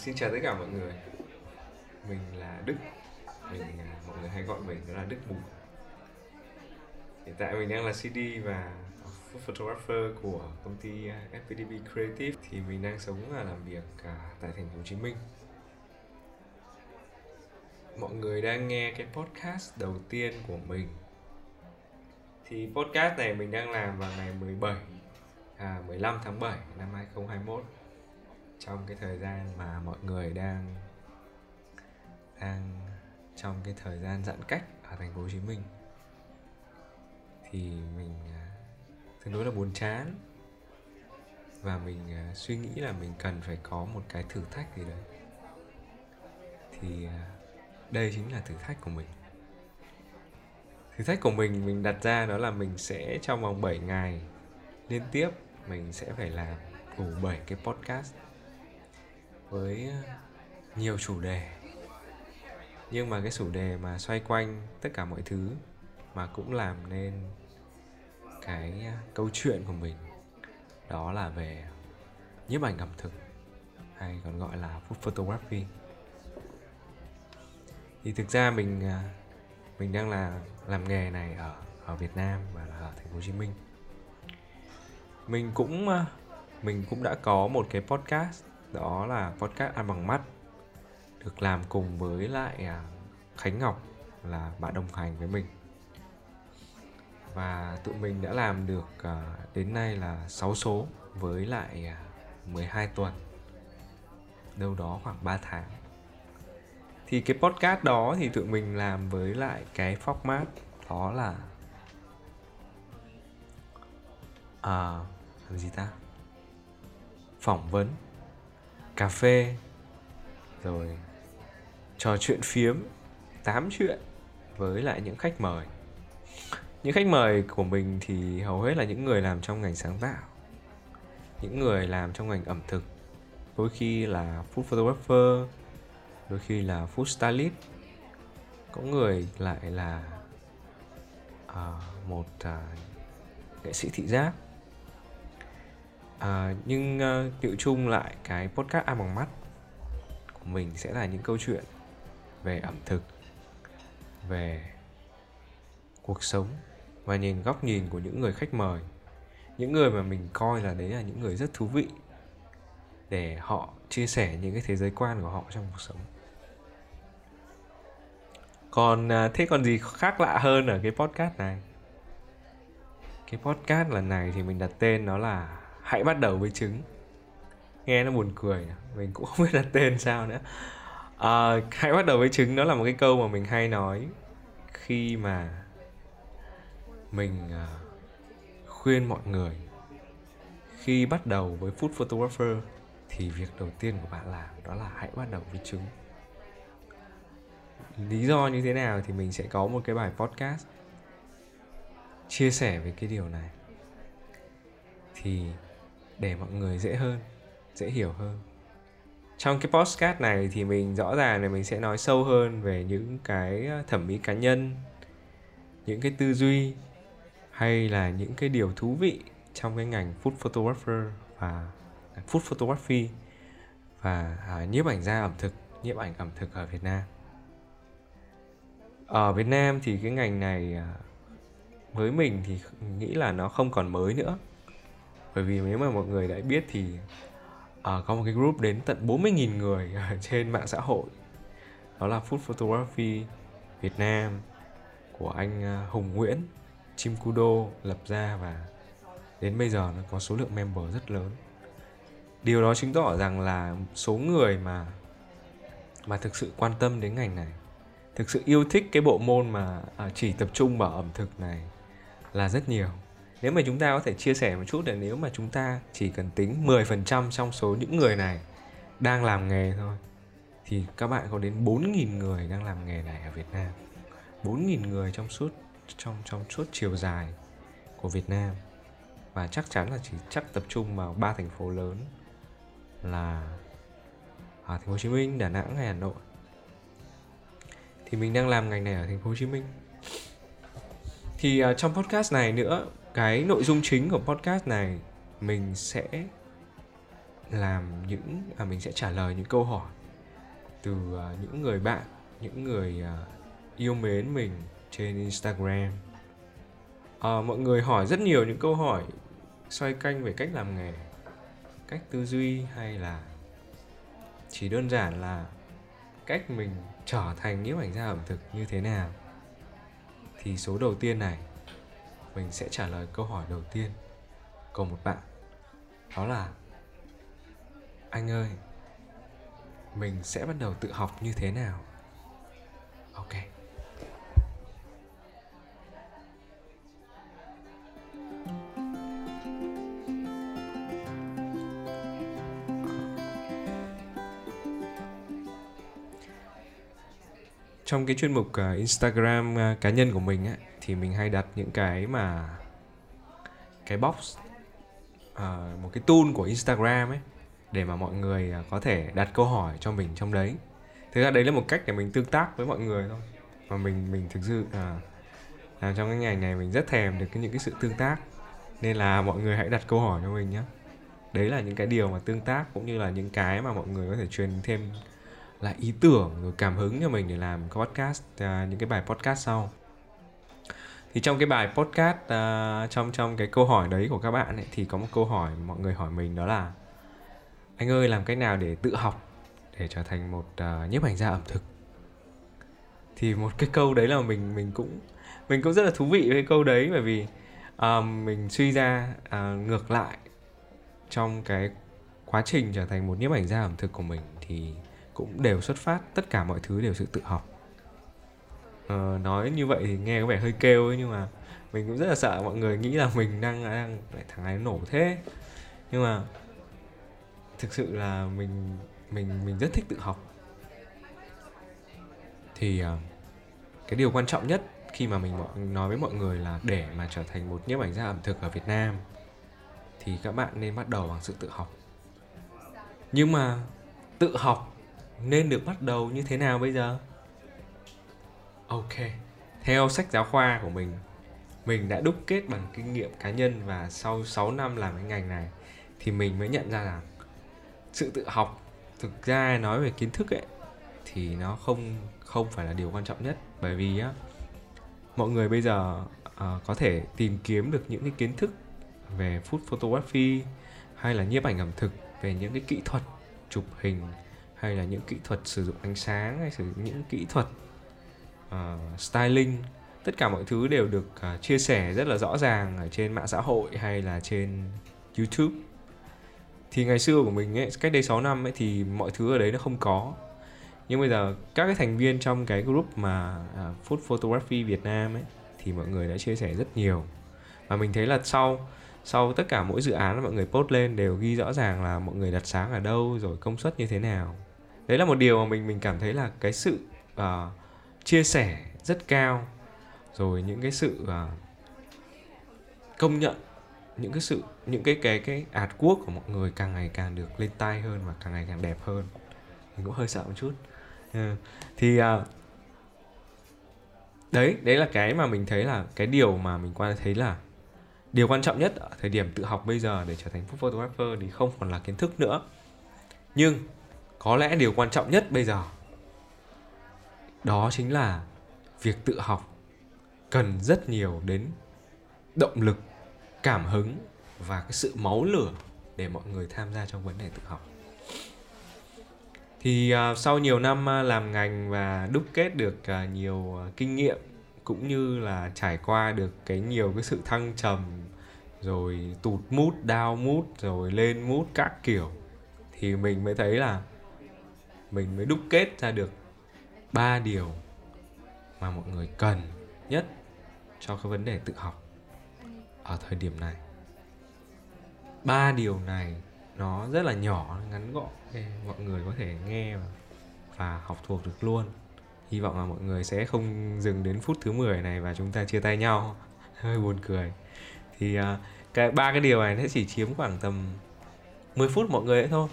xin chào tất cả mọi người. Mình là Đức. Mình à, Mọi người hay gọi mình đó là Đức Mù Hiện tại mình đang là CD và photographer của công ty à, FPDB Creative. Thì mình đang sống và làm việc à, tại thành phố Hồ Chí Minh. Mọi người đang nghe cái podcast đầu tiên của mình. Thì podcast này mình đang làm vào ngày 17 à, 15 tháng 7 năm 2021 trong cái thời gian mà mọi người đang đang trong cái thời gian giãn cách ở thành phố Hồ Chí Minh, thì mình à, tương đối là buồn chán. Và mình à, suy nghĩ là mình cần phải có một cái thử thách gì đấy. Thì à, đây chính là thử thách của mình. Thử thách của mình mình đặt ra đó là mình sẽ trong vòng 7 ngày liên tiếp, mình sẽ phải làm đủ 7 cái podcast với ờ, nhiều chủ đề. Nhưng mà cái chủ đề mà xoay quanh tất cả mọi thứ mà cũng làm nên cái ờ, câu chuyện của mình đó là về nhiếp ảnh ẩm thực, hay còn gọi là food photography. Thì thực ra mình ờ, mình đang là, làm nghề này ở ở Việt Nam và là ở thành phố Hồ Chí Minh. Mình cũng mình cũng đã có một cái podcast đó là podcast ăn bằng mắt, được làm cùng với lại à, Khánh Ngọc là bạn đồng hành với mình. Và tụi mình đã làm được à, đến nay là 6 số với lại à, 12 tuần, đâu đó khoảng 3 tháng. Thì cái podcast đó thì tụi mình làm với lại cái format đó là à làm gì ta? Phỏng vấn cà phê rồi trò chuyện phiếm tám chuyện với lại những khách mời. Những khách mời của mình thì hầu hết là những người làm trong ngành sáng tạo những người làm trong ngành ẩm thực. Đôi khi là food photographer đôi khi là food stylist. Có người lại là uh, một uh, nghệ sĩ thị giác à, nhưng uh, tiệu chung lại cái podcast ăn bằng mắt của mình sẽ là những câu chuyện về ẩm thực về cuộc sống và nhìn góc nhìn của những người khách mời. Những người mà mình coi là đấy là những người rất thú vị để họ chia sẻ những cái thế giới quan của họ trong cuộc sống. Còn à, thế còn gì khác lạ hơn ở cái podcast này? Cái podcast lần này thì mình đặt tên nó là hãy bắt đầu với trứng. Nghe nó buồn cười mình cũng không biết đặt tên sao nữa. À, hãy bắt đầu với trứng đó là một cái câu mà mình hay nói khi mà mình uh, khuyên mọi người. Khi bắt đầu với food photographer thì việc đầu tiên của bạn làm đó là hãy bắt đầu với trứng. Lý do như thế nào thì mình sẽ có một cái bài podcast chia sẻ về cái điều này. Thì để mọi người dễ hơn dễ hiểu hơn. Trong cái podcast này thì mình rõ ràng là mình sẽ nói sâu hơn về những cái ờ, thẩm mỹ cá nhân những cái tư duy hay là những cái điều thú vị trong cái ngành food photographer và food photography và à, nhiếp ảnh gia ẩm thực nhiếp ảnh ẩm thực ở Việt Nam. Ở Việt Nam thì cái ngành này à, với mình thì nghĩ là nó không còn mới nữa bởi vì nếu mà mọi người đã biết thì uh, có một cái group đến tận 40.000 người ở trên mạng xã hội. Đó là Food Photography Việt Nam của anh ờ, Hùng Nguyễn Chim Kudo lập ra và đến bây giờ nó có số lượng member rất lớn. Điều đó chứng tỏ rằng là số người mà mà thực sự quan tâm đến ngành này thực sự yêu thích cái bộ môn mà ờ, chỉ tập trung vào ẩm thực này là rất nhiều nếu mà chúng ta có thể chia sẻ một chút là nếu mà chúng ta chỉ cần tính 10% trong số những người này đang làm nghề thôi thì các bạn có đến 4.000 người đang làm nghề này ở Việt Nam 4.000 người trong suốt trong trong suốt chiều dài của Việt Nam và chắc chắn là chỉ chắc tập trung vào ba thành phố lớn là ở thành phố Hồ Chí Minh, Đà Nẵng hay Hà Nội. Thì mình đang làm ngành này ở thành phố Hồ Chí Minh. Thì uh, trong podcast này nữa cái nội dung chính của podcast này mình sẽ làm những à, mình sẽ trả lời những câu hỏi từ uh, những người bạn những người uh, yêu mến mình trên Instagram. Uh, mọi người hỏi rất nhiều những câu hỏi xoay canh về cách làm nghề cách tư duy hay là chỉ đơn giản là cách mình trở thành nhiếp ảnh gia ẩm thực như thế nào. Thì số đầu tiên này mình sẽ trả lời câu hỏi đầu tiên của một bạn. Đó là anh ơi mình sẽ bắt đầu tự học như thế nào? Ok. Trong cái chuyên mục uh, Instagram uh, cá nhân của mình á thì mình hay đặt những cái mà cái box uh, một cái tool của Instagram ấy để mà mọi người ờ, có thể đặt câu hỏi cho mình trong đấy. Thực ra đấy là một cách để mình tương tác với mọi người thôi. Mà mình mình thực sự uh, làm trong cái ngành này mình rất thèm được cái, những cái sự tương tác nên là mọi người hãy đặt câu hỏi cho mình nhé đấy là những cái điều mà tương tác cũng như là những cái mà mọi người có thể truyền thêm là ý tưởng rồi cảm hứng cho mình để làm podcast uh, những cái bài podcast sau thì trong cái bài podcast uh, trong trong cái câu hỏi đấy của các bạn ấy, thì có một câu hỏi mọi người hỏi mình đó là anh ơi làm cách nào để tự học để trở thành một uh, nhiếp ảnh gia ẩm thực? Thì một cái câu đấy là mình mình cũng mình cũng rất là thú vị với câu đấy bởi vì uh, mình suy ra uh, ngược lại trong cái quá trình trở thành một nhiếp ảnh gia ẩm thực của mình thì cũng đều xuất phát tất cả mọi thứ đều sự tự học ờ, nói như vậy thì nghe có vẻ hơi kêu ấy nhưng mà mình cũng rất là sợ mọi người nghĩ là mình đang đang thằng này nổ thế. Nhưng mà thực sự là mình mình mình rất thích tự học. Thì uh, cái điều quan trọng nhất khi mà mình nói với mọi người là để mà trở thành một nhiếp ảnh gia ẩm thực ở Việt Nam thì các bạn nên bắt đầu bằng sự tự học. Nhưng mà tự học nên được bắt đầu như thế nào bây giờ? Ok. Theo sách giáo khoa của mình mình đã đúc kết bằng kinh nghiệm cá nhân và sau 6 năm làm cái ngành này thì mình mới nhận ra rằng sự tự học thực ra nói về kiến thức ấy thì nó không không phải là điều quan trọng nhất. Bởi vì á mọi người bây giờ uh, có thể tìm kiếm được những cái kiến thức về food photography hay là nhiếp ảnh ẩm thực về những cái kỹ thuật chụp hình hay là những kỹ thuật sử dụng ánh sáng hay sử dụng những kỹ thuật uh, styling. Tất cả mọi thứ đều được uh, chia sẻ rất là rõ ràng ở trên mạng xã hội hay là trên YouTube. Thì ngày xưa của mình ấy, cách đây 6 năm ấy thì mọi thứ ở đấy nó không có. Nhưng bây giờ các cái thành viên trong cái group mà uh, food photography Việt Nam ấy thì mọi người đã chia sẻ rất nhiều. Và mình thấy là sau sau tất cả mỗi dự án mọi người post lên đều ghi rõ ràng là mọi người đặt sáng ở đâu rồi công suất như thế nào. Đấy là một điều mà mình mình cảm thấy là cái sự uh, chia sẻ rất cao. Rồi những cái sự uh, công nhận những cái sự những cái cái cái ạt quốc của mọi người càng ngày càng được lên tay hơn và càng ngày càng đẹp hơn. Mình cũng hơi sợ một chút. Ừ. thì uh, đấy đấy là cái mà mình thấy là cái điều mà mình quan thấy là điều quan trọng nhất ở thời điểm tự học bây giờ để trở thành food photographer thì không còn là kiến thức nữa. Nhưng có lẽ điều quan trọng nhất bây giờ đó chính là việc tự học cần rất nhiều đến động lực cảm hứng và cái sự máu lửa để mọi người tham gia trong vấn đề tự học. Thì uh, sau nhiều năm uh, làm ngành và đúc kết được uh, nhiều uh, kinh nghiệm cũng như là trải qua được cái nhiều cái sự thăng trầm rồi tụt mút đau mút rồi lên mút các kiểu thì mình mới thấy là mình mới đúc kết ra được ba điều mà mọi người cần nhất cho cái vấn đề tự học ở thời điểm này. Ba điều này nó rất là nhỏ ngắn gọn để mọi người có thể nghe và, và học thuộc được luôn. Hy vọng là mọi người sẽ không dừng đến phút thứ 10 này và chúng ta chia tay nhau. Hơi buồn cười. Thì uh, cái ba cái điều này nó chỉ chiếm khoảng tầm 10 phút mọi người ấy thôi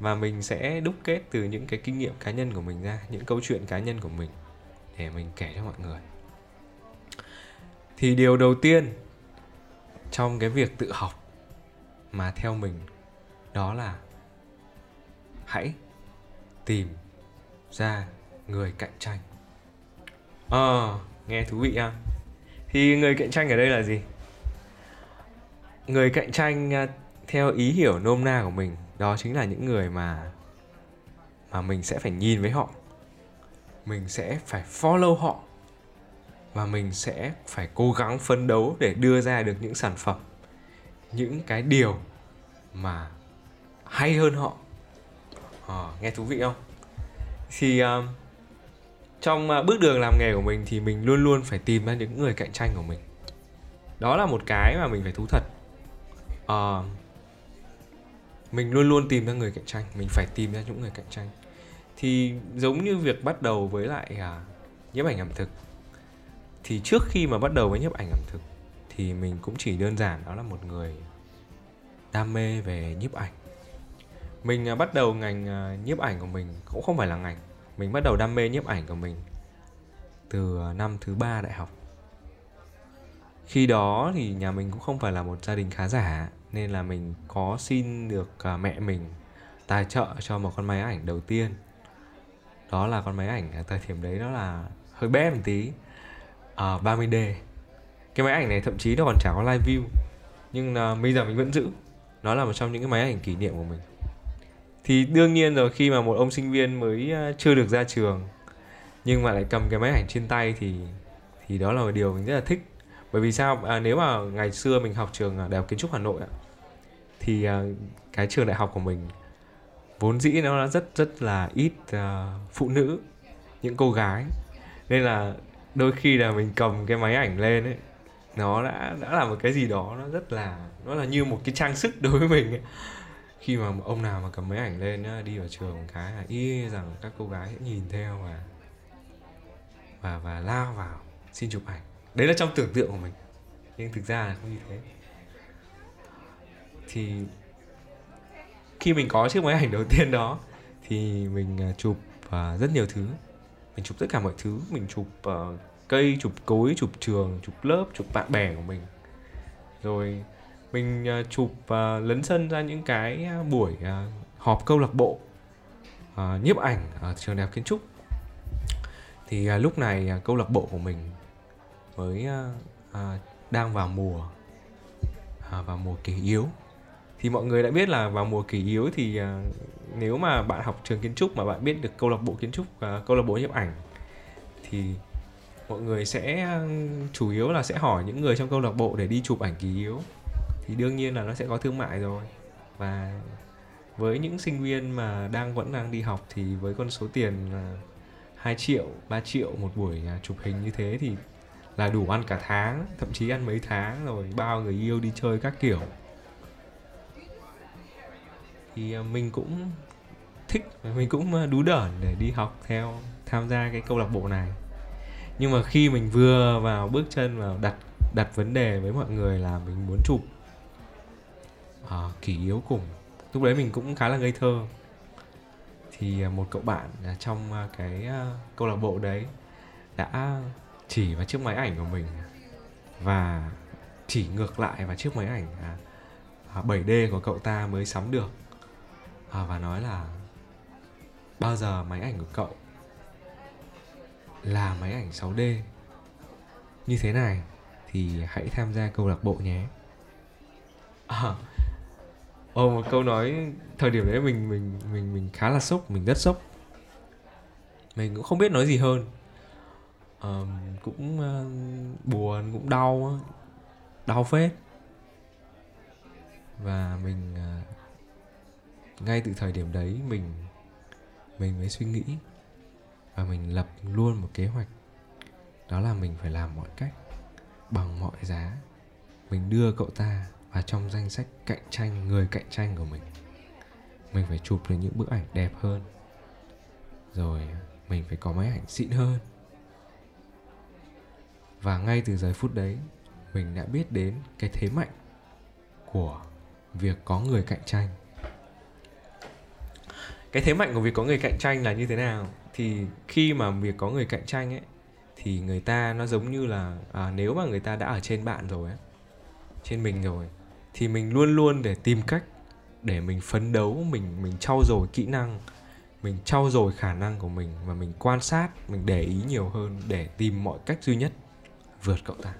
và mình sẽ đúc kết từ những cái kinh nghiệm cá nhân của mình ra những câu chuyện cá nhân của mình để mình kể cho mọi người. Thì điều đầu tiên trong cái việc tự học mà theo mình đó là hãy tìm ra người cạnh tranh. Ờ à, nghe thú vị ha. Thì người cạnh tranh ở đây là gì? Người cạnh tranh à, theo ý hiểu nôm na của mình đó chính là những người mà mà mình sẽ phải nhìn với họ. Mình sẽ phải follow họ. Và mình sẽ phải cố gắng phấn đấu để đưa ra được những sản phẩm những cái điều mà hay hơn họ. À, nghe thú vị không? Thì uh, trong uh, bước đường làm nghề của mình thì mình luôn luôn phải tìm ra những người cạnh tranh của mình. Đó là một cái mà mình phải thú thật. Uh, mình luôn luôn tìm ra người cạnh tranh mình phải tìm ra những người cạnh tranh. Thì giống như việc bắt đầu với lại à, nhiếp ảnh ẩm thực. Thì trước khi mà bắt đầu với nhiếp ảnh ẩm thực thì mình cũng chỉ đơn giản đó là một người đam mê về nhiếp ảnh. Mình à, bắt đầu ngành à, nhiếp ảnh của mình cũng không phải là ngành. Mình bắt đầu đam mê nhiếp ảnh của mình từ à, năm thứ ba đại học. Khi đó thì nhà mình cũng không phải là một gia đình khá giả nên là mình có xin được uh, mẹ mình tài trợ cho một con máy ảnh đầu tiên. Đó là con máy ảnh ở thời điểm đấy nó là hơi bé một tí uh, à, 30D cái máy ảnh này thậm chí nó còn chả có live view nhưng uh, bây giờ mình vẫn giữ. Nó là một trong những cái máy ảnh kỷ niệm của mình. Thì đương nhiên rồi khi mà một ông sinh viên mới à, chưa được ra trường nhưng mà lại cầm cái máy ảnh trên tay thì thì đó là một điều mình rất là thích. Bởi vì sao? À, nếu mà ngày xưa mình học trường à, đại học kiến trúc hà nội ạ thì uh, cái trường đại học của mình vốn dĩ nó rất rất là ít uh, phụ nữ những cô gái. Nên là đôi khi là mình cầm cái máy ảnh lên ấy nó đã đã là một cái gì đó nó rất là nó là như một cái trang sức đối với mình ấy. khi mà ông nào mà cầm máy ảnh lên đi vào trường một cái là y rằng các cô gái sẽ nhìn theo và và và lao vào xin chụp ảnh. Đấy là trong tưởng tượng của mình. Nhưng thực ra là không như thế thì khi mình có chiếc máy ảnh đầu tiên đó thì mình à, chụp uh, rất nhiều thứ. Mình chụp tất cả mọi thứ. Mình chụp uh, cây chụp cối chụp trường chụp lớp chụp bạn bè của mình. Rồi mình uh, chụp uh, lấn sân ra những cái buổi uh, họp câu lạc bộ uh, nhiếp ảnh ở trường đại học kiến trúc. Thì uh, lúc này uh, câu lạc bộ của mình mới uh, uh, đang vào mùa uh, vào mùa kỳ yếu thì mọi người đã biết là vào mùa kỳ yếu thì uh, nếu mà bạn học trường kiến trúc mà bạn biết được câu lạc bộ kiến trúc uh, câu lạc bộ nhiếp ảnh thì mọi người sẽ à, chủ yếu là sẽ hỏi những người trong câu lạc bộ để đi chụp ảnh kỳ yếu. Thì đương nhiên là nó sẽ có thương mại rồi. Và với những sinh viên mà đang vẫn đang đi học thì với con số tiền là 2 triệu 3 triệu một buổi chụp hình như thế thì là đủ ăn cả tháng thậm chí ăn mấy tháng rồi bao người yêu đi chơi các kiểu thì à, mình cũng thích mình cũng à, đú đởn để đi học theo tham gia cái câu lạc bộ này. Nhưng mà khi mình vừa vào bước chân vào đặt đặt vấn đề với mọi người là mình muốn chụp à, kỷ yếu cùng. Lúc đấy mình cũng khá là ngây thơ. Thì à, một cậu bạn trong cái câu lạc bộ đấy đã chỉ vào chiếc máy ảnh của mình và chỉ ngược lại vào chiếc máy ảnh 7D của cậu ta mới sắm được à, và nói là bao giờ máy ảnh của cậu là máy ảnh 6D như thế này thì hãy tham gia câu lạc bộ nhé. À, ồ một câu nói thời điểm đấy mình mình mình mình khá là sốc mình rất sốc. Mình cũng không biết nói gì hơn. Um, cũng uh, buồn cũng đau đau phết. Và mình uh, ngay từ thời điểm đấy mình mình mới suy nghĩ và mình lập luôn một kế hoạch. Đó là mình phải làm mọi cách bằng mọi giá. Mình đưa cậu ta vào trong danh sách cạnh tranh, người cạnh tranh của mình. Mình phải chụp được những bức ảnh đẹp hơn. Rồi mình phải có máy ảnh xịn hơn. Và ngay từ giây phút đấy, mình đã biết đến cái thế mạnh của việc có người cạnh tranh cái thế mạnh của việc có người cạnh tranh là như thế nào? Thì khi mà việc có người cạnh tranh ấy thì người ta nó giống như là à, nếu mà người ta đã ở trên bạn rồi ấy, trên mình rồi thì mình luôn luôn để tìm cách để mình phấn đấu mình mình trau dồi kỹ năng mình trau dồi khả năng của mình và mình quan sát mình để ý nhiều hơn để tìm mọi cách duy nhất vượt cậu ta.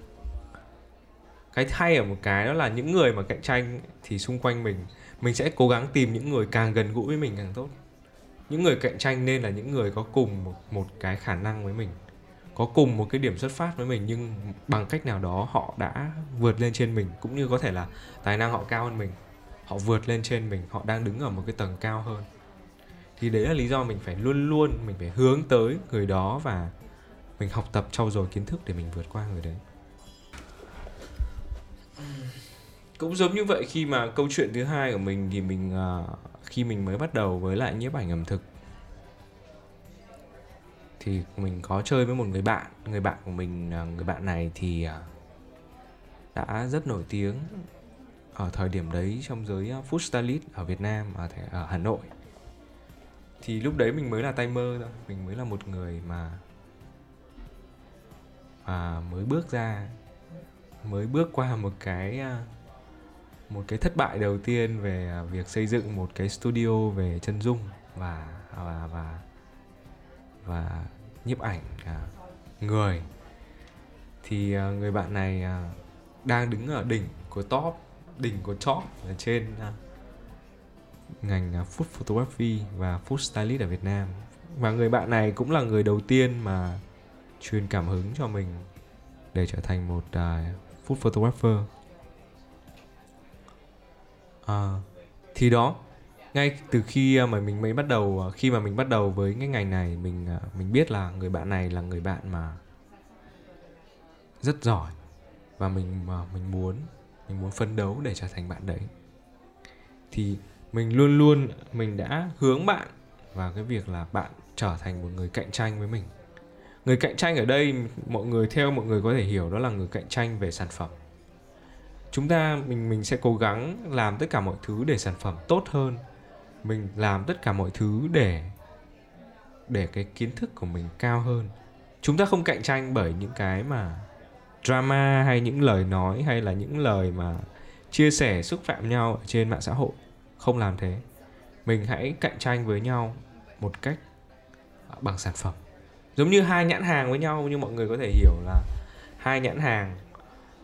Cái hay ở một cái đó là những người mà cạnh tranh thì xung quanh mình mình sẽ cố gắng tìm những người càng gần gũi với mình càng tốt. Những người cạnh tranh nên là những người có cùng một, một cái khả năng với mình có cùng một cái điểm xuất phát với mình nhưng bằng cách nào đó họ đã vượt lên trên mình cũng như có thể là tài năng họ cao hơn mình họ vượt lên trên mình họ đang đứng ở một cái tầng cao hơn. Thì đấy là lý do mình phải luôn luôn mình phải hướng tới người đó và mình học tập trau dồi kiến thức để mình vượt qua người đấy cũng giống như vậy khi mà câu chuyện thứ hai của mình thì mình uh, khi mình mới bắt đầu với lại nhiếp ảnh ẩm thực thì mình có chơi với một người bạn người bạn của mình à, người bạn này thì uh, đã rất nổi tiếng ở thời điểm đấy trong giới food stylist ở Việt Nam ở, ở Hà Nội. Thì lúc đấy mình mới là tay mơ thôi mình mới là một người mà mà mới bước ra mới bước qua một cái một cái thất bại đầu tiên về à, việc xây dựng một cái studio về chân dung và à, và và và nhiếp ảnh à, người. Thì à, người bạn này à, đang đứng ở đỉnh của top đỉnh của top ở trên à, ngành à, food photography và food stylist ở Việt Nam. Và người bạn này cũng là người đầu tiên mà truyền cảm hứng cho mình để trở thành một uh, food photographer à, thì đó ngay từ khi ờ, mà mình mới bắt đầu ờ, khi mà mình bắt đầu với cái ngành này mình mình biết là người bạn này là người bạn mà rất giỏi và mình mà mình muốn mình muốn phấn đấu để trở thành bạn đấy. Thì mình luôn luôn mình đã hướng bạn vào cái việc là bạn trở thành một người cạnh tranh với mình. Người cạnh tranh ở đây mọi người theo mọi người có thể hiểu đó là người cạnh tranh về sản phẩm chúng ta, mình mình sẽ cố gắng làm tất cả mọi thứ để sản phẩm tốt hơn. Mình làm tất cả mọi thứ để để cái kiến thức của mình cao hơn. Chúng ta không cạnh tranh bởi những cái mà drama hay những lời nói hay là những lời mà chia sẻ xúc phạm nhau ở trên mạng xã hội. Không làm thế. Mình hãy cạnh tranh với nhau một cách à, bằng sản phẩm. Giống như hai nhãn hàng với nhau, như mọi người có thể hiểu là hai nhãn hàng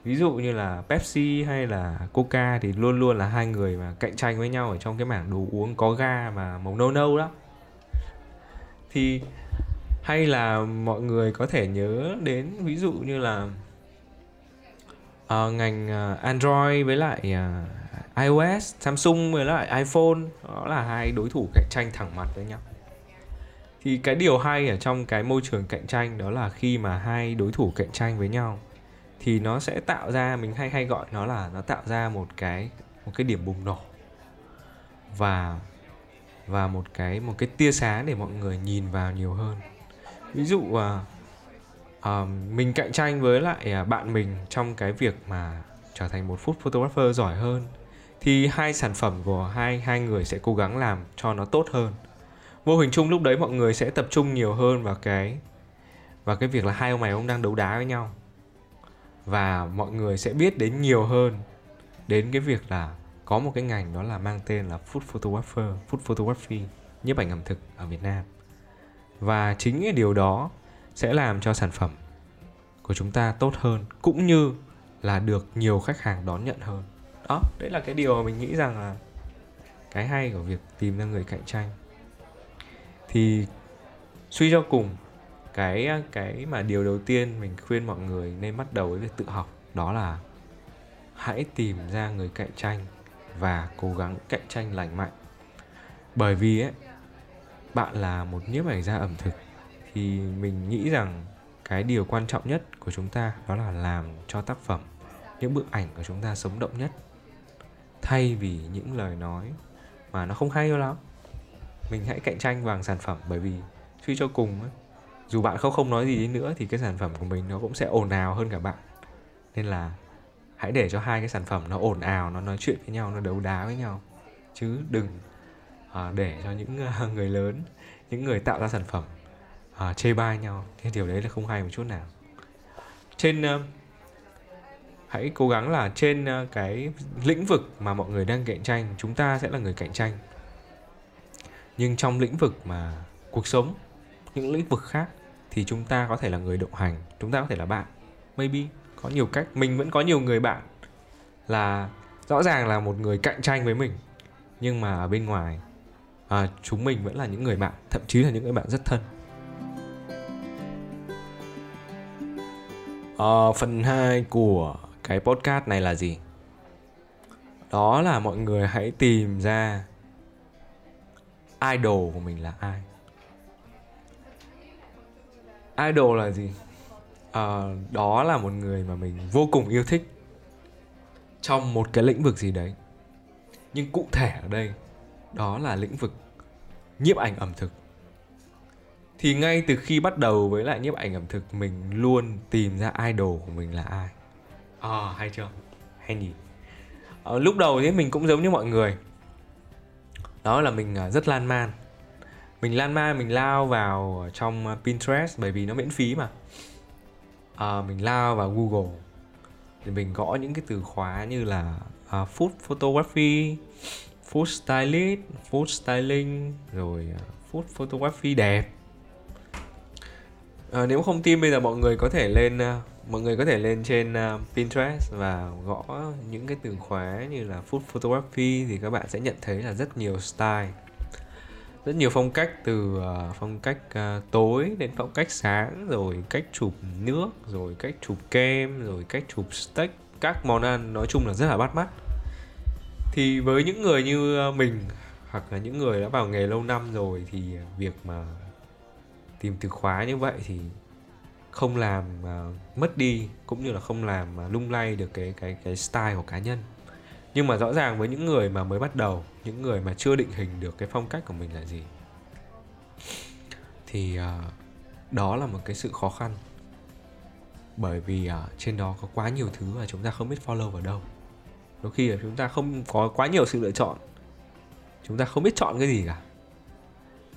ví dụ như là Pepsi hay là Coca thì luôn luôn là hai người mà cạnh tranh với nhau ở trong cái mảng đồ uống có ga mà màu nâu nâu đó thì hay là mọi người có thể nhớ đến ví dụ như là uh, ngành uh, Android với lại uh, iOS, Samsung với lại iPhone đó là hai đối thủ cạnh tranh thẳng mặt với nhau. Thì cái điều hay ở trong cái môi trường cạnh tranh đó là khi mà hai đối thủ cạnh tranh với nhau thì nó sẽ tạo ra mình hay hay gọi nó là nó tạo ra một cái một cái điểm bùng nổ và và một cái một cái tia sáng để mọi người nhìn vào nhiều hơn. Ví dụ uh, uh, mình cạnh tranh với lại uh, bạn mình trong cái việc mà trở thành một food photographer giỏi hơn thì hai sản phẩm của hai hai người sẽ cố gắng làm cho nó tốt hơn. Vô hình chung lúc đấy mọi người sẽ tập trung nhiều hơn vào cái và cái việc là hai ông này ông đang đấu đá với nhau và mọi người sẽ biết đến nhiều hơn đến cái việc là có một cái ngành đó là mang tên là food photographer, food photography, nhiếp ảnh ẩm thực ở Việt Nam. Và chính cái điều đó sẽ làm cho sản phẩm của chúng ta tốt hơn cũng như là được nhiều khách hàng đón nhận hơn. Đó, đấy là cái điều mà mình nghĩ rằng là cái hay của việc tìm ra người cạnh tranh. Thì suy cho cùng cái cái mà điều đầu tiên mình khuyên mọi người nên bắt đầu với việc tự học đó là hãy tìm ra người cạnh tranh và cố gắng cạnh tranh lành mạnh. Bởi vì ấy bạn là một nhiếp ảnh gia ẩm thực thì mình nghĩ rằng cái điều quan trọng nhất của chúng ta đó là làm cho tác phẩm những bức ảnh của chúng ta sống động nhất. Thay vì những lời nói mà nó không hay đâu lắm. Mình hãy cạnh tranh bằng sản phẩm bởi vì suy cho cùng ấy, dù bạn không không nói gì đi nữa thì cái sản phẩm của mình nó cũng sẽ ồn ào hơn cả bạn. Nên là hãy để cho hai cái sản phẩm nó ồn ào nó nói chuyện với nhau nó đấu đá với nhau. Chứ đừng uh, để cho những uh, người lớn những người tạo ra sản phẩm uh, chê bai nhau. Thì điều đấy là không hay một chút nào. Trên uh, hãy cố gắng là trên uh, cái lĩnh vực mà mọi người đang cạnh tranh chúng ta sẽ là người cạnh tranh. Nhưng trong lĩnh vực mà cuộc sống những lĩnh vực khác thì chúng ta có thể là người đồng hành chúng ta có thể là bạn. Maybe có nhiều cách mình vẫn có nhiều người bạn là rõ ràng là một người cạnh tranh với mình nhưng mà ở bên ngoài à, chúng mình vẫn là những người bạn thậm chí là những người bạn rất thân. À, phần 2 của cái podcast này là gì? Đó là mọi người hãy tìm ra idol của mình là ai idol là gì? À, đó là một người mà mình vô cùng yêu thích trong một cái lĩnh vực gì đấy. Nhưng cụ thể ở đây đó là lĩnh vực nhiếp ảnh ẩm thực. Thì ngay từ khi bắt đầu với lại nhiếp ảnh ẩm thực mình luôn tìm ra idol của mình là ai. À hay chưa? Hay nhỉ? À, lúc đầu thì mình cũng giống như mọi người. Đó là mình rất lan man mình lan man mình lao vào trong ờ, Pinterest bởi vì nó miễn phí mà. À, mình lao vào Google. Thì mình gõ những cái từ khóa như là uh, food photography food stylist food styling rồi uh, food photography đẹp. À, nếu không tin bây giờ mọi người có thể lên uh, mọi người có thể lên trên uh, Pinterest và gõ những cái từ khóa như là food photography thì các bạn sẽ nhận thấy là rất nhiều style rất nhiều phong cách từ uh, phong cách uh, tối đến phong cách sáng rồi cách chụp nước rồi cách chụp kem rồi cách chụp steak các món ăn nói chung là rất là bắt mắt. Thì với những người như ờ, mình hoặc là những người đã vào nghề lâu năm rồi thì việc mà tìm từ khóa như vậy thì không làm uh, mất đi cũng như là không làm uh, lung lay được cái cái cái style của cá nhân nhưng mà rõ ràng với những người mà mới bắt đầu những người mà chưa định hình được cái phong cách của mình là gì? Thì uh, đó là một cái sự khó khăn. Bởi vì uh, trên đó có quá nhiều thứ mà chúng ta không biết follow vào đâu. Đôi khi là chúng ta không có quá nhiều sự lựa chọn. Chúng ta không biết chọn cái gì cả.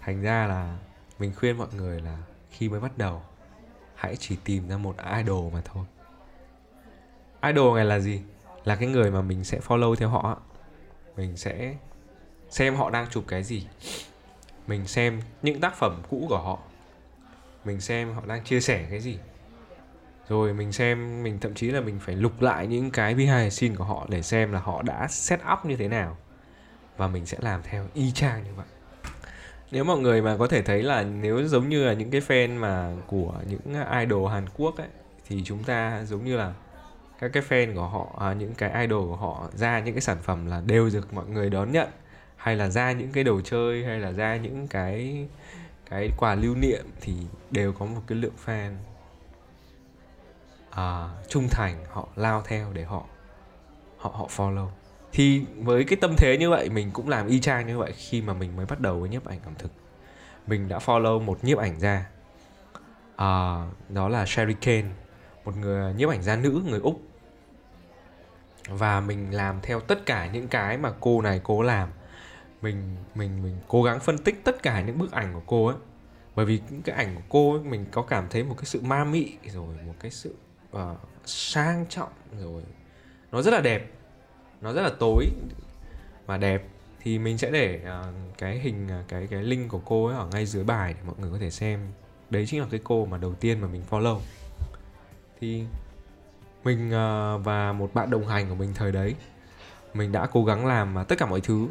Thành ra là mình khuyên mọi người là khi mới bắt đầu hãy chỉ tìm ra một idol mà thôi. Idol này là gì? Là cái người mà mình sẽ follow theo họ mình sẽ xem họ đang chụp cái gì. Mình xem những tác phẩm cũ của họ. Mình xem họ đang chia sẻ cái gì. Rồi mình xem, mình thậm chí là mình phải lục lại những cái behind the scene của họ để xem là họ đã set up như thế nào. Và mình sẽ làm theo y chang như vậy. Nếu mọi người mà có thể thấy là nếu giống như là những cái fan mà của những idol Hàn Quốc ấy, thì chúng ta giống như là các cái fan của họ à, những cái idol của họ ra những cái sản phẩm là đều được mọi người đón nhận. Hay là ra những cái đồ chơi hay là ra những cái cái quà lưu niệm thì đều có một cái lượng fan à, trung thành họ lao theo để họ họ họ follow. Thì với cái tâm thế như vậy mình cũng làm y chang như vậy khi mà mình mới bắt đầu với nhiếp ảnh ẩm thực. Mình đã follow một nhiếp ảnh gia à, đó là Sherry Kane một người à, nhiếp ảnh gia nữ người úc và mình làm theo tất cả những cái mà cô này cố làm. Mình mình mình cố gắng phân tích tất cả những bức ảnh của cô ấy. Bởi vì những cái ảnh của cô ấy, mình có cảm thấy một cái sự ma mị rồi một cái sự uh, sang trọng rồi nó rất là đẹp. Nó rất là tối và đẹp. Thì mình sẽ để uh, cái hình uh, cái cái link của cô ấy ở ngay dưới bài để mọi người có thể xem. Đấy chính là cái cô mà đầu tiên mà mình follow. Thì mình ờ, và một bạn đồng hành của mình thời đấy, mình đã cố gắng làm ờ, tất cả mọi thứ.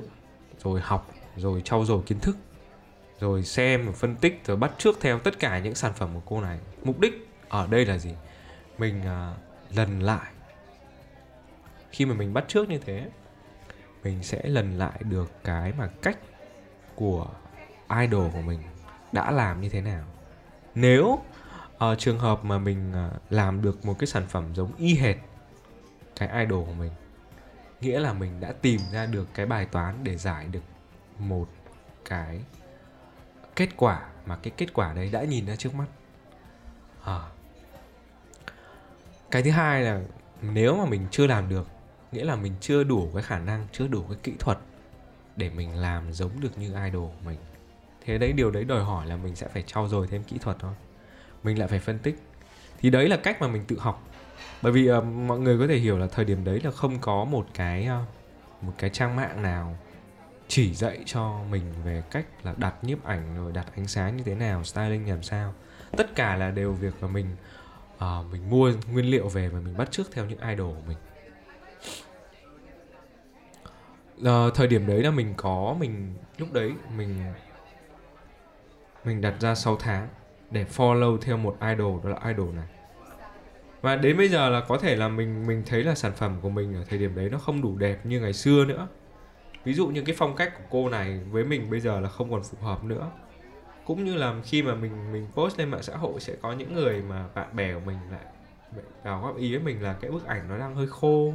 Rồi học, rồi trau dồi kiến thức, rồi xem phân tích, rồi bắt trước theo tất cả những sản phẩm của cô này. Mục đích ở đây là gì? Mình ờ, lần lại. Khi mà mình bắt trước như thế, mình sẽ lần lại được cái mà cách của idol của mình đã làm như thế nào. Nếu à, trường hợp mà mình ờ, làm được một cái sản phẩm giống y hệt cái idol của mình nghĩa là mình đã tìm ra được cái bài toán để giải được một cái kết quả mà cái kết quả đấy đã nhìn ra trước mắt à. cái thứ hai là nếu mà mình chưa làm được nghĩa là mình chưa đủ cái khả năng chưa đủ cái kỹ thuật để mình làm giống được như idol của mình thế đấy điều đấy đòi hỏi là mình sẽ phải trau dồi thêm kỹ thuật thôi mình lại phải phân tích. Thì đấy là cách mà mình tự học. Bởi vì uh, mọi người có thể hiểu là thời điểm đấy là không có một cái uh, một cái trang mạng nào chỉ dạy cho mình về cách là đặt nhiếp ảnh rồi đặt ánh sáng như thế nào styling làm sao. Tất cả là đều việc mà mình uh, mình mua nguyên liệu về và mình bắt chước theo những idol của mình. Uh, thời điểm đấy là mình có mình lúc đấy mình mình đặt ra 6 tháng để follow theo một idol, đó là idol này. Và đến bây giờ là có thể là mình mình thấy là sản phẩm của mình ở thời điểm đấy nó không đủ đẹp như ngày xưa nữa. Ví dụ như cái phong cách của cô này với mình bây giờ là không còn phù hợp nữa. Cũng như là khi mà mình mình post lên mạng xã hội sẽ có những người mà bạn bè của mình lại vào góp ý với mình là cái bức ảnh nó đang hơi khô,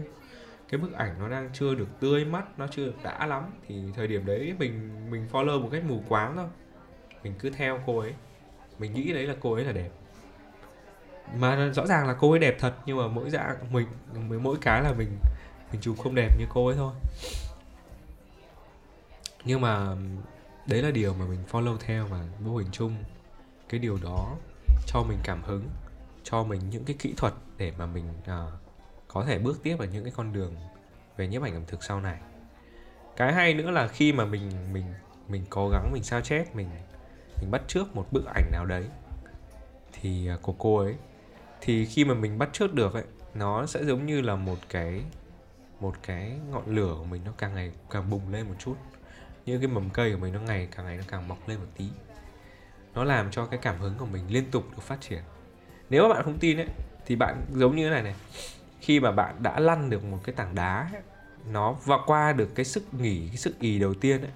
cái bức ảnh nó đang chưa được tươi mắt nó chưa được đã lắm. Thì thời điểm đấy mình mình follow một cách mù quáng thôi. Mình cứ theo cô ấy mình nghĩ đấy là cô ấy là đẹp. Mà rõ ràng là cô ấy đẹp thật nhưng mà mỗi dạng mình mỗi cái là mình mình chụp không đẹp như cô ấy thôi. Nhưng mà đấy là điều mà mình follow theo và vô hình chung. Cái điều đó cho mình cảm hứng cho mình những cái kỹ thuật để mà mình uh, có thể bước tiếp vào những cái con đường về nhiếp ảnh ẩm thực sau này. Cái hay nữa là khi mà mình mình mình cố gắng mình sao chép mình mình bắt trước một bức ảnh nào đấy thì à, của cô ấy thì khi mà mình bắt trước được ấy nó sẽ giống như là một cái một cái ngọn lửa của mình nó càng ngày càng bùng lên một chút. Như cái mầm cây của mình nó ngày càng ngày nó càng mọc lên một tí. Nó làm cho cái cảm hứng của mình liên tục được phát triển. Nếu mà bạn không tin ấy thì bạn giống như thế này này. Khi mà bạn đã lăn được một cái tảng đá ấy, nó và qua được cái sức nghỉ cái sức ì đầu tiên ấy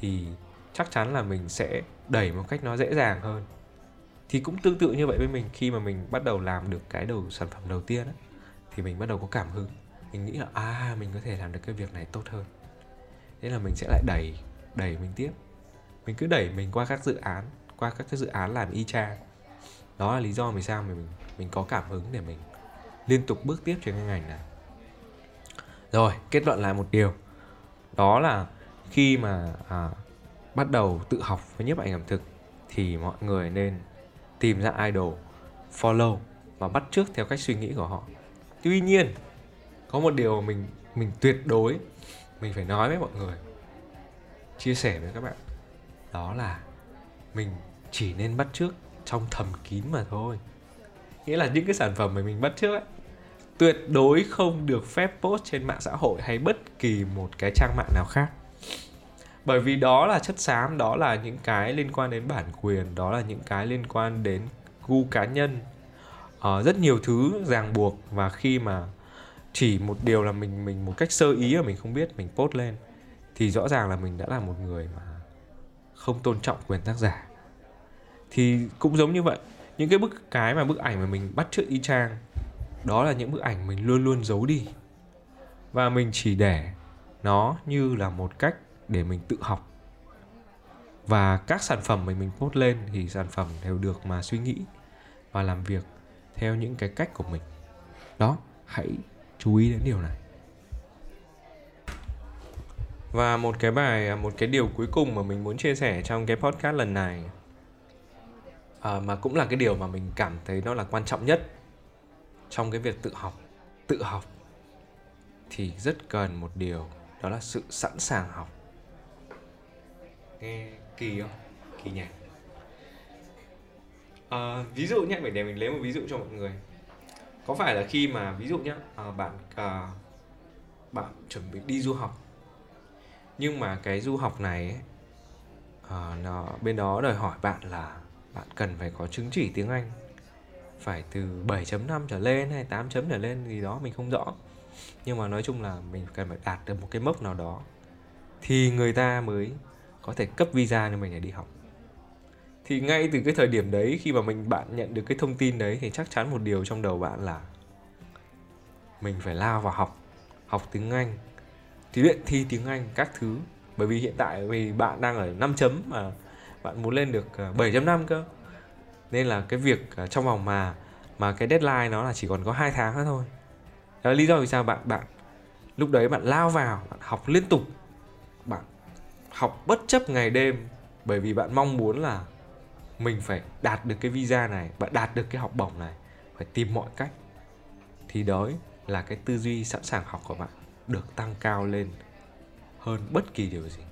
thì chắc chắn là mình sẽ đẩy một cách nó dễ dàng hơn. Thì cũng tương tự như vậy với mình khi mà mình bắt đầu làm được cái đầu sản phẩm đầu tiên ấy, thì mình bắt đầu có cảm hứng. Mình nghĩ là à mình có thể làm được cái việc này tốt hơn. Thế là mình sẽ lại đẩy đẩy mình tiếp. Mình cứ đẩy mình qua các dự án qua các cái dự án làm y chang. Đó là lý do vì sao mình mình có cảm hứng để mình liên tục bước tiếp trên cái ngành này. Rồi kết luận lại một điều. Đó là khi mà à, bắt đầu tự học với nhiếp ảnh ẩm thực thì mọi người nên tìm ra idol, follow và bắt chước theo cách suy nghĩ của họ. Tuy nhiên, có một điều mình mình tuyệt đối mình phải nói với mọi người, chia sẻ với các bạn. Đó là mình chỉ nên bắt trước trong thầm kín mà thôi. Nghĩa là những cái sản phẩm mà mình bắt trước ấy, tuyệt đối không được phép post trên mạng xã hội hay bất kỳ một cái trang mạng nào khác bởi vì đó là chất xám đó là những cái liên quan đến bản quyền đó là những cái liên quan đến gu cá nhân. Uh, rất nhiều thứ ràng buộc và khi mà chỉ một điều là mình mình một cách sơ ý mà mình không biết mình post lên thì rõ ràng là mình đã là một người mà không tôn trọng quyền tác giả. Thì cũng giống như vậy những cái bức cái mà bức ảnh mà mình bắt trước y chang đó là những bức ảnh mình luôn luôn giấu đi. Và mình chỉ để nó như là một cách để mình tự học. Và các sản phẩm mình mình post lên thì sản phẩm đều được mà suy nghĩ và làm việc theo những cái cách của mình. Đó hãy chú ý đến điều này. Và một cái bài một cái điều cuối cùng mà mình muốn chia sẻ trong cái podcast lần này à, mà cũng là cái điều mà mình cảm thấy nó là quan trọng nhất trong cái việc tự học tự học thì rất cần một điều đó là sự sẵn sàng học nghe kỳ không? Kỳ nhỉ à, ờ, ví dụ nhé để mình lấy một ví dụ cho mọi người. Có phải là khi mà ví dụ nhé à, ờ, bạn à, bạn chuẩn bị đi du học nhưng mà cái du học này ấy, à, nó bên đó đòi hỏi bạn là bạn cần phải có chứng chỉ tiếng Anh phải từ 7.5 trở lên hay 8 chấm trở lên gì đó mình không rõ. Nhưng mà nói chung là mình cần phải đạt được một cái mốc nào đó thì người ta mới có thể cấp visa cho mình để đi học. Thì ngay từ cái thời điểm đấy, khi mà mình, bạn nhận được cái thông tin đấy thì chắc chắn một điều trong đầu bạn là mình phải lao vào học học tiếng Anh thì luyện thi tiếng Anh các thứ. Bởi vì hiện tại vì bạn đang ở 5 chấm mà bạn muốn lên được ờ, 7.5 cơ. Nên là cái việc ờ, trong vòng mà mà cái deadline nó là chỉ còn có hai tháng nữa thôi. Đó là lý do vì sao bạn bạn, lúc đấy bạn lao vào, bạn học liên tục, bạn học bất chấp ngày đêm bởi vì bạn mong muốn là mình phải đạt được cái visa này và đạt được cái học bổng này phải tìm mọi cách. Thì đó là cái tư duy sẵn sàng học của bạn được tăng cao lên hơn bất kỳ điều gì.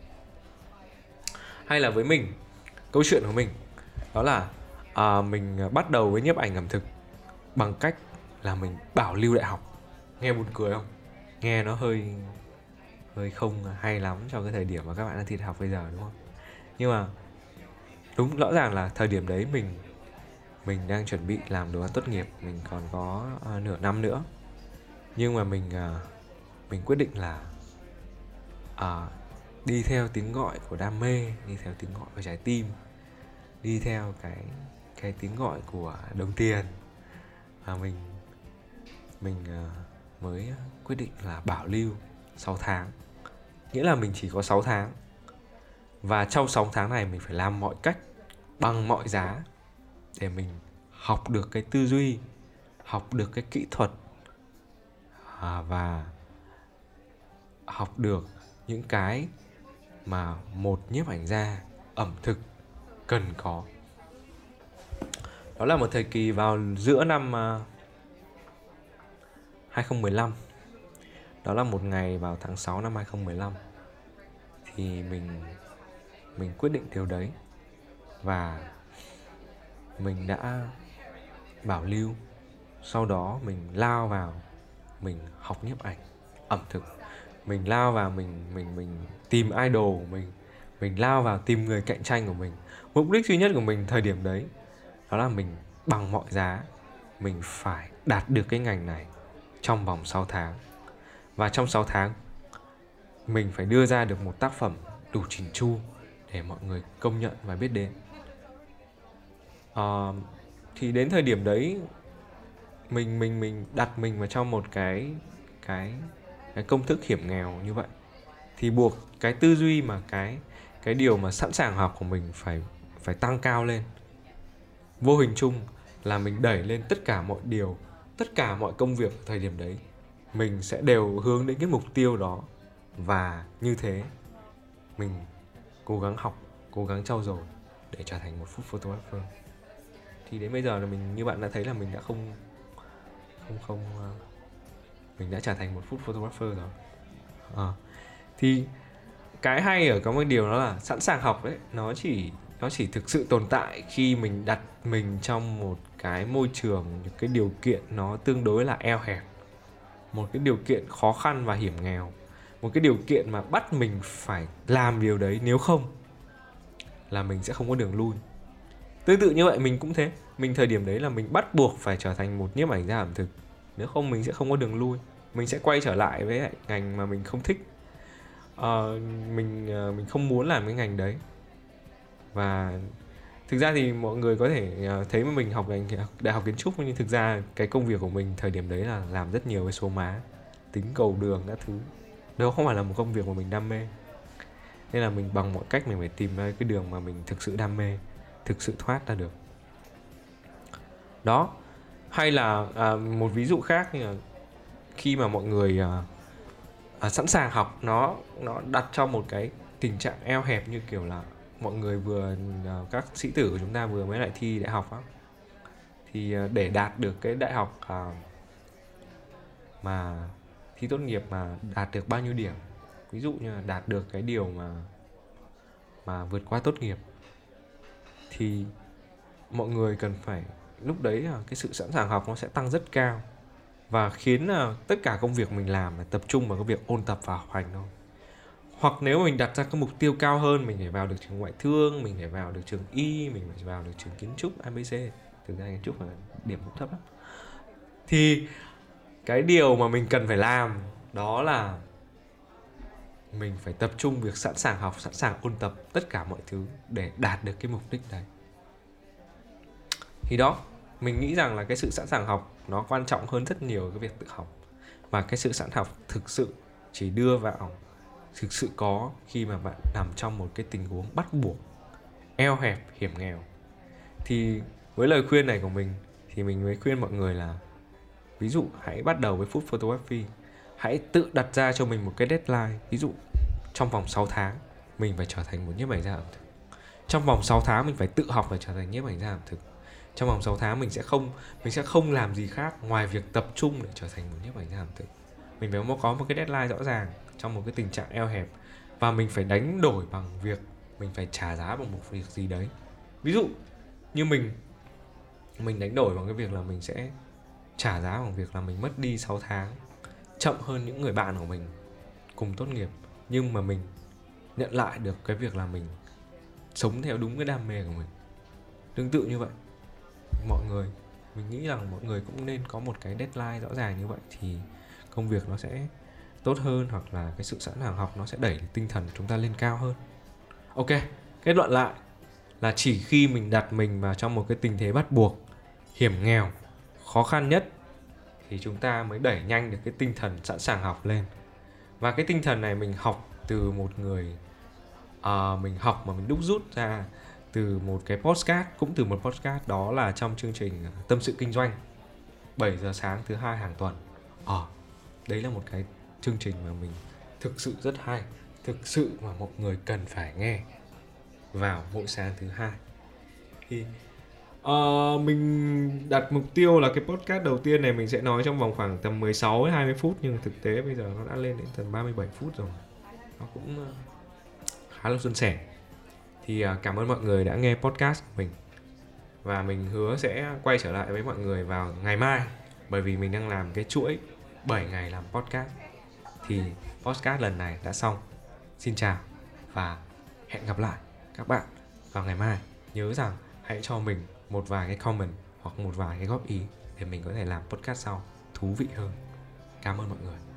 Hay là với mình câu chuyện của mình đó là à, mình bắt đầu với nhiếp ảnh ẩm thực bằng cách là mình bảo lưu đại học. Nghe buồn cười không? Nghe nó hơi hơi không hay lắm cho cái thời điểm mà các bạn đang thi đại học bây giờ đúng không? Nhưng mà đúng rõ ràng là thời điểm đấy mình mình đang chuẩn bị làm đồ án tốt nghiệp mình còn có uh, nửa năm nữa. Nhưng mà mình uh, mình quyết định là uh, đi theo tiếng gọi của đam mê đi theo tiếng gọi của trái tim đi theo cái cái tiếng gọi của đồng tiền. Và mình mình uh, mới quyết định là bảo lưu 6 tháng nghĩa là mình chỉ có 6 tháng. Và trong 6 tháng này mình phải làm mọi cách bằng mọi giá để mình học được cái tư duy học được cái kỹ thuật à, và học được những cái mà một nhiếp ảnh gia ẩm thực cần có. Đó là một thời kỳ vào giữa năm à, 2015 đó là một ngày vào tháng 6 năm 2015 thì mình mình quyết định điều đấy. Và mình đã bảo lưu, sau đó mình lao vào, mình học nhiếp ảnh, ẩm thực. Mình lao vào mình mình mình tìm idol của mình. Mình lao vào tìm người cạnh tranh của mình. Mục đích duy nhất của mình thời điểm đấy, đó là mình bằng mọi giá, mình phải đạt được cái ngành này trong vòng 6 tháng và trong 6 tháng mình phải đưa ra được một tác phẩm đủ chỉnh chu để mọi người công nhận và biết đến. À, thì đến thời điểm đấy mình mình mình đặt mình vào trong một cái cái cái công thức hiểm nghèo như vậy. Thì buộc cái tư duy mà cái cái điều mà sẵn sàng học của mình phải phải tăng cao lên. Vô hình chung là mình đẩy lên tất cả mọi điều tất cả mọi công việc ở thời điểm đấy mình sẽ đều hướng đến cái mục tiêu đó. Và như thế mình cố gắng học cố gắng trau dồi để trở thành một phút photographer. Thì đến bây giờ là mình như bạn đã thấy là mình đã không không không ờ, mình đã trở thành một phút photographer rồi. À, thì cái hay ở có một điều đó là sẵn sàng học đấy nó chỉ nó chỉ thực sự tồn tại khi mình đặt mình trong một cái môi trường những cái điều kiện nó tương đối là eo hẹp một cái điều kiện khó khăn và hiểm nghèo. Một cái điều kiện mà bắt mình phải làm điều đấy nếu không là mình sẽ không có đường lui. Tương tự như vậy mình cũng thế. Mình thời điểm đấy là mình bắt buộc phải trở thành một nhiếp ảnh gia ẩm thực. Nếu không mình sẽ không có đường lui. Mình sẽ quay trở lại với lại ngành mà mình không thích. Uh, mình uh, mình không muốn làm cái ngành đấy. Và thực ra thì mọi người có thể à, thấy mà mình học ngành đại học kiến trúc nhưng thực ra cái công việc của mình thời điểm đấy là làm rất nhiều cái số má tính cầu đường các thứ. Đó không phải là một công việc mà mình đam mê. Nên là mình bằng mọi cách mình phải tìm ra cái đường mà mình thực sự đam mê thực sự thoát ra được. Đó. Hay là à, một ví dụ khác như là khi mà mọi người à, à, sẵn sàng học nó nó đặt trong một cái tình trạng eo hẹp như kiểu là mọi người vừa à, các sĩ tử của chúng ta vừa mới lại thi đại học á. Thì à, để đạt được cái đại học à, mà thi tốt nghiệp mà đạt được bao nhiêu điểm ví dụ như là đạt được cái điều mà mà vượt qua tốt nghiệp thì mọi người cần phải lúc đấy là cái sự sẵn sàng học nó sẽ tăng rất cao và khiến là tất cả công việc mình làm là tập trung vào cái việc ôn tập và học hành thôi hoặc nếu mình đặt ra cái mục tiêu cao hơn, mình phải vào được trường ngoại thương, mình phải vào được trường y, mình phải vào được trường kiến trúc abc thực ra kiến trúc là điểm cũng thấp lắm. Thì cái điều mà mình cần phải làm đó là mình phải tập trung việc sẵn sàng học, sẵn sàng ôn tập tất cả mọi thứ để đạt được cái mục đích đấy. Thì đó, mình nghĩ rằng là cái sự sẵn sàng học nó quan trọng hơn rất nhiều cái việc tự học. Và cái sự sẵn học thực sự chỉ đưa vào thực sự có khi mà bạn nằm trong một cái tình huống bắt buộc, eo hẹp, hiểm nghèo. Thì với lời khuyên này của mình, thì mình mới khuyên mọi người là, ví dụ hãy bắt đầu với food photography hãy tự đặt ra cho mình một cái deadline, ví dụ trong vòng 6 tháng mình phải trở thành một nhiếp ảnh gia ẩm thực. Trong vòng 6 tháng mình phải tự học và trở thành nhiếp ảnh gia ẩm thực. Trong vòng 6 tháng mình sẽ không, mình sẽ không làm gì khác ngoài việc tập trung để trở thành một nhiếp ảnh gia ẩm thực mình phải có một cái deadline rõ ràng trong một cái tình trạng eo hẹp. Và mình phải đánh đổi bằng việc mình phải trả giá bằng một việc gì đấy. Ví dụ như mình mình đánh đổi bằng cái việc là mình sẽ trả giá bằng việc là mình mất đi 6 tháng, chậm hơn những người bạn của mình cùng tốt nghiệp. Nhưng mà mình nhận lại được cái việc là mình sống theo đúng cái đam mê của mình. Tương tự như vậy, mọi người, mình nghĩ rằng mọi người cũng nên có một cái deadline rõ ràng như vậy thì công việc nó sẽ tốt hơn hoặc là cái sự sẵn sàng học nó sẽ đẩy tinh thần chúng ta lên cao hơn. Ok kết luận lại là chỉ khi mình đặt mình vào trong một cái tình thế bắt buộc hiểm nghèo khó khăn nhất thì chúng ta mới đẩy nhanh được cái tinh thần sẵn sàng học lên. Và cái tinh thần này mình học từ một người uh, mình học mà mình đúc rút ra từ một cái postcard cũng từ một postcard đó là trong chương trình tâm sự kinh doanh 7 giờ sáng thứ hai hàng tuần. Ờ đấy là một cái chương trình mà mình thực sự rất hay thực sự mà mọi người cần phải nghe vào mỗi sáng thứ hai. Thì uh, mình đặt mục tiêu là cái podcast đầu tiên này mình sẽ nói trong vòng khoảng tầm 16 đến 20 phút nhưng thực tế bây giờ nó đã lên đến tầm 37 phút rồi. Nó cũng uh, khá là xuân sẻ. Thì uh, cảm ơn mọi người đã nghe podcast của mình. Và mình hứa sẽ quay trở lại với mọi người vào ngày mai bởi vì mình đang làm cái chuỗi 7 ngày làm podcast. Thì podcast lần này đã xong. Xin chào và hẹn gặp lại các bạn vào ngày mai. Nhớ rằng hãy cho mình một vài cái comment hoặc một vài cái góp ý để mình có thể làm podcast sau thú vị hơn. Cảm ơn mọi người.